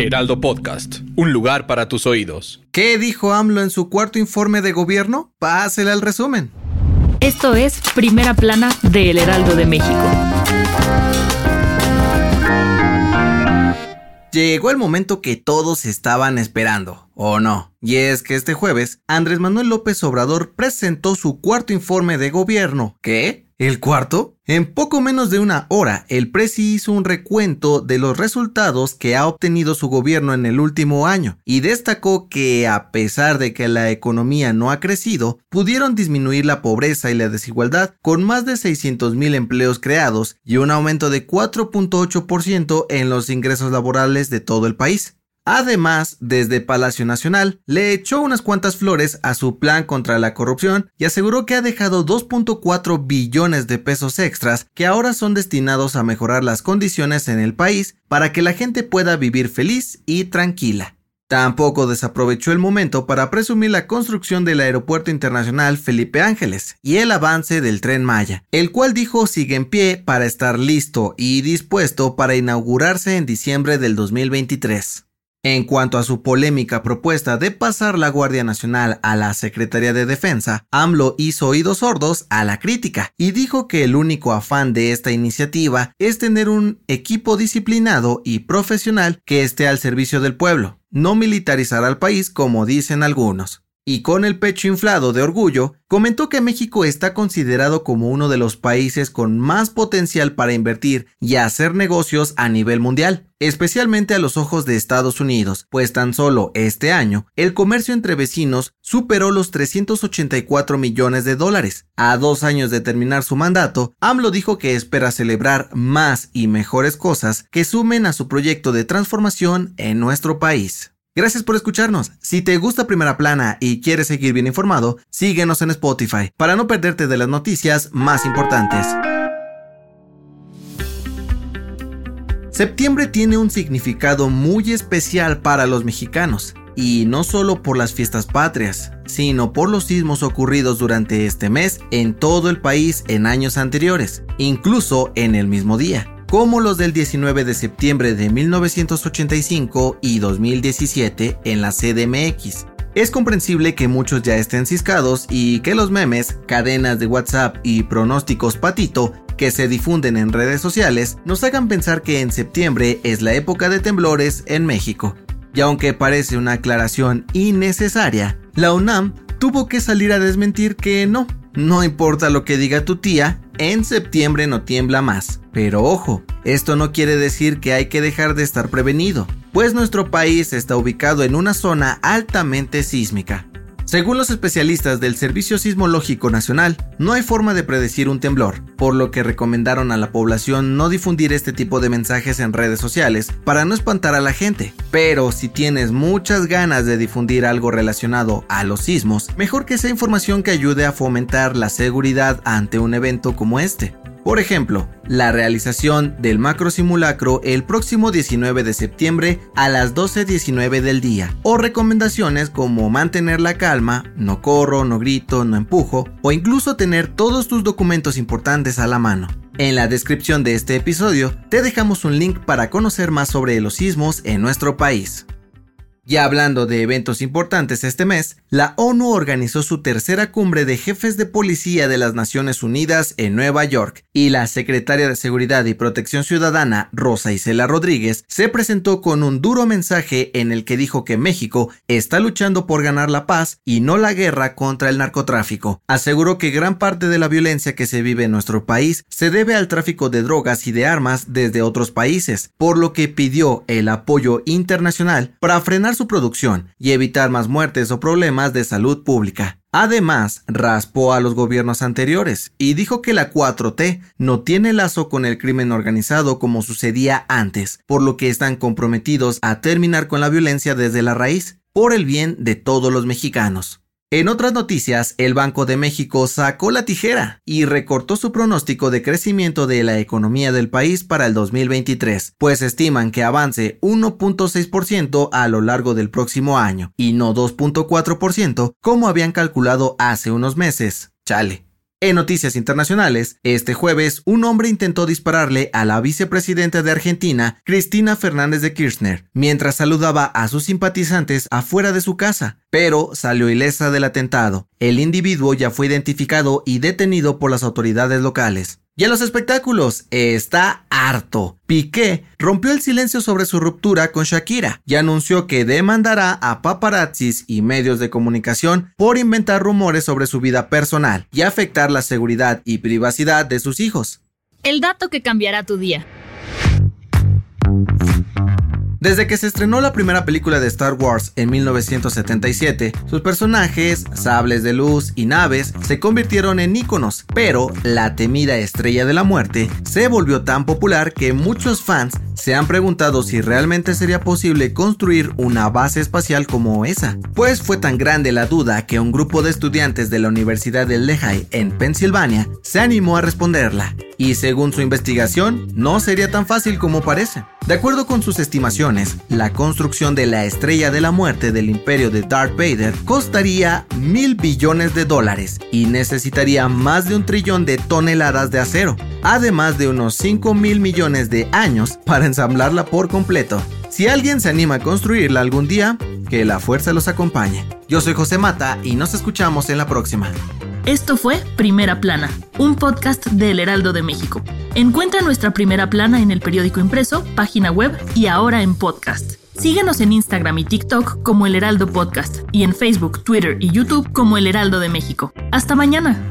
Heraldo Podcast, un lugar para tus oídos. ¿Qué dijo AMLO en su cuarto informe de gobierno? Pásele al resumen. Esto es Primera Plana de El Heraldo de México. Llegó el momento que todos estaban esperando, ¿o no? Y es que este jueves, Andrés Manuel López Obrador presentó su cuarto informe de gobierno. ¿Qué? ¿El cuarto? En poco menos de una hora, el Presi hizo un recuento de los resultados que ha obtenido su gobierno en el último año y destacó que, a pesar de que la economía no ha crecido, pudieron disminuir la pobreza y la desigualdad con más de 600 mil empleos creados y un aumento de 4.8% en los ingresos laborales de todo el país. Además, desde Palacio Nacional, le echó unas cuantas flores a su plan contra la corrupción y aseguró que ha dejado 2.4 billones de pesos extras que ahora son destinados a mejorar las condiciones en el país para que la gente pueda vivir feliz y tranquila. Tampoco desaprovechó el momento para presumir la construcción del Aeropuerto Internacional Felipe Ángeles y el avance del tren Maya, el cual dijo sigue en pie para estar listo y dispuesto para inaugurarse en diciembre del 2023. En cuanto a su polémica propuesta de pasar la Guardia Nacional a la Secretaría de Defensa, AMLO hizo oídos sordos a la crítica y dijo que el único afán de esta iniciativa es tener un equipo disciplinado y profesional que esté al servicio del pueblo, no militarizar al país como dicen algunos y con el pecho inflado de orgullo, comentó que México está considerado como uno de los países con más potencial para invertir y hacer negocios a nivel mundial, especialmente a los ojos de Estados Unidos, pues tan solo este año el comercio entre vecinos superó los 384 millones de dólares. A dos años de terminar su mandato, AMLO dijo que espera celebrar más y mejores cosas que sumen a su proyecto de transformación en nuestro país. Gracias por escucharnos. Si te gusta Primera Plana y quieres seguir bien informado, síguenos en Spotify para no perderte de las noticias más importantes. Septiembre tiene un significado muy especial para los mexicanos, y no solo por las fiestas patrias, sino por los sismos ocurridos durante este mes en todo el país en años anteriores, incluso en el mismo día como los del 19 de septiembre de 1985 y 2017 en la CDMX. Es comprensible que muchos ya estén ciscados y que los memes, cadenas de WhatsApp y pronósticos patito que se difunden en redes sociales nos hagan pensar que en septiembre es la época de temblores en México. Y aunque parece una aclaración innecesaria, la UNAM tuvo que salir a desmentir que no, no importa lo que diga tu tía, en septiembre no tiembla más. Pero ojo, esto no quiere decir que hay que dejar de estar prevenido, pues nuestro país está ubicado en una zona altamente sísmica. Según los especialistas del Servicio Sismológico Nacional, no hay forma de predecir un temblor, por lo que recomendaron a la población no difundir este tipo de mensajes en redes sociales para no espantar a la gente. Pero si tienes muchas ganas de difundir algo relacionado a los sismos, mejor que sea información que ayude a fomentar la seguridad ante un evento como este. Por ejemplo, la realización del macro simulacro el próximo 19 de septiembre a las 12.19 del día, o recomendaciones como mantener la calma, no corro, no grito, no empujo, o incluso tener todos tus documentos importantes a la mano. En la descripción de este episodio te dejamos un link para conocer más sobre los sismos en nuestro país. Ya hablando de eventos importantes este mes, la ONU organizó su tercera cumbre de jefes de policía de las Naciones Unidas en Nueva York y la secretaria de Seguridad y Protección Ciudadana, Rosa Isela Rodríguez, se presentó con un duro mensaje en el que dijo que México está luchando por ganar la paz y no la guerra contra el narcotráfico. Aseguró que gran parte de la violencia que se vive en nuestro país se debe al tráfico de drogas y de armas desde otros países, por lo que pidió el apoyo internacional para frenar su producción y evitar más muertes o problemas de salud pública. Además, raspó a los gobiernos anteriores y dijo que la 4T no tiene lazo con el crimen organizado como sucedía antes, por lo que están comprometidos a terminar con la violencia desde la raíz, por el bien de todos los mexicanos. En otras noticias, el Banco de México sacó la tijera y recortó su pronóstico de crecimiento de la economía del país para el 2023, pues estiman que avance 1.6% a lo largo del próximo año y no 2.4% como habían calculado hace unos meses. Chale. En noticias internacionales, este jueves un hombre intentó dispararle a la vicepresidenta de Argentina, Cristina Fernández de Kirchner, mientras saludaba a sus simpatizantes afuera de su casa, pero salió ilesa del atentado. El individuo ya fue identificado y detenido por las autoridades locales. Y en los espectáculos, está harto. Piqué rompió el silencio sobre su ruptura con Shakira y anunció que demandará a paparazzis y medios de comunicación por inventar rumores sobre su vida personal y afectar la seguridad y privacidad de sus hijos. El dato que cambiará tu día. Desde que se estrenó la primera película de Star Wars en 1977, sus personajes, sables de luz y naves se convirtieron en íconos, pero la temida estrella de la muerte se volvió tan popular que muchos fans se han preguntado si realmente sería posible construir una base espacial como esa. Pues fue tan grande la duda que un grupo de estudiantes de la Universidad de Lehigh en Pensilvania se animó a responderla, y según su investigación, no sería tan fácil como parece. De acuerdo con sus estimaciones, la construcción de la estrella de la muerte del imperio de Darth Vader costaría mil billones de dólares y necesitaría más de un trillón de toneladas de acero, además de unos 5 mil millones de años para ensamblarla por completo. Si alguien se anima a construirla algún día, que la fuerza los acompañe. Yo soy José Mata y nos escuchamos en la próxima. Esto fue Primera Plana, un podcast del Heraldo de México. Encuentra nuestra Primera Plana en el periódico impreso, página web y ahora en podcast. Síguenos en Instagram y TikTok como El Heraldo Podcast y en Facebook, Twitter y YouTube como El Heraldo de México. Hasta mañana.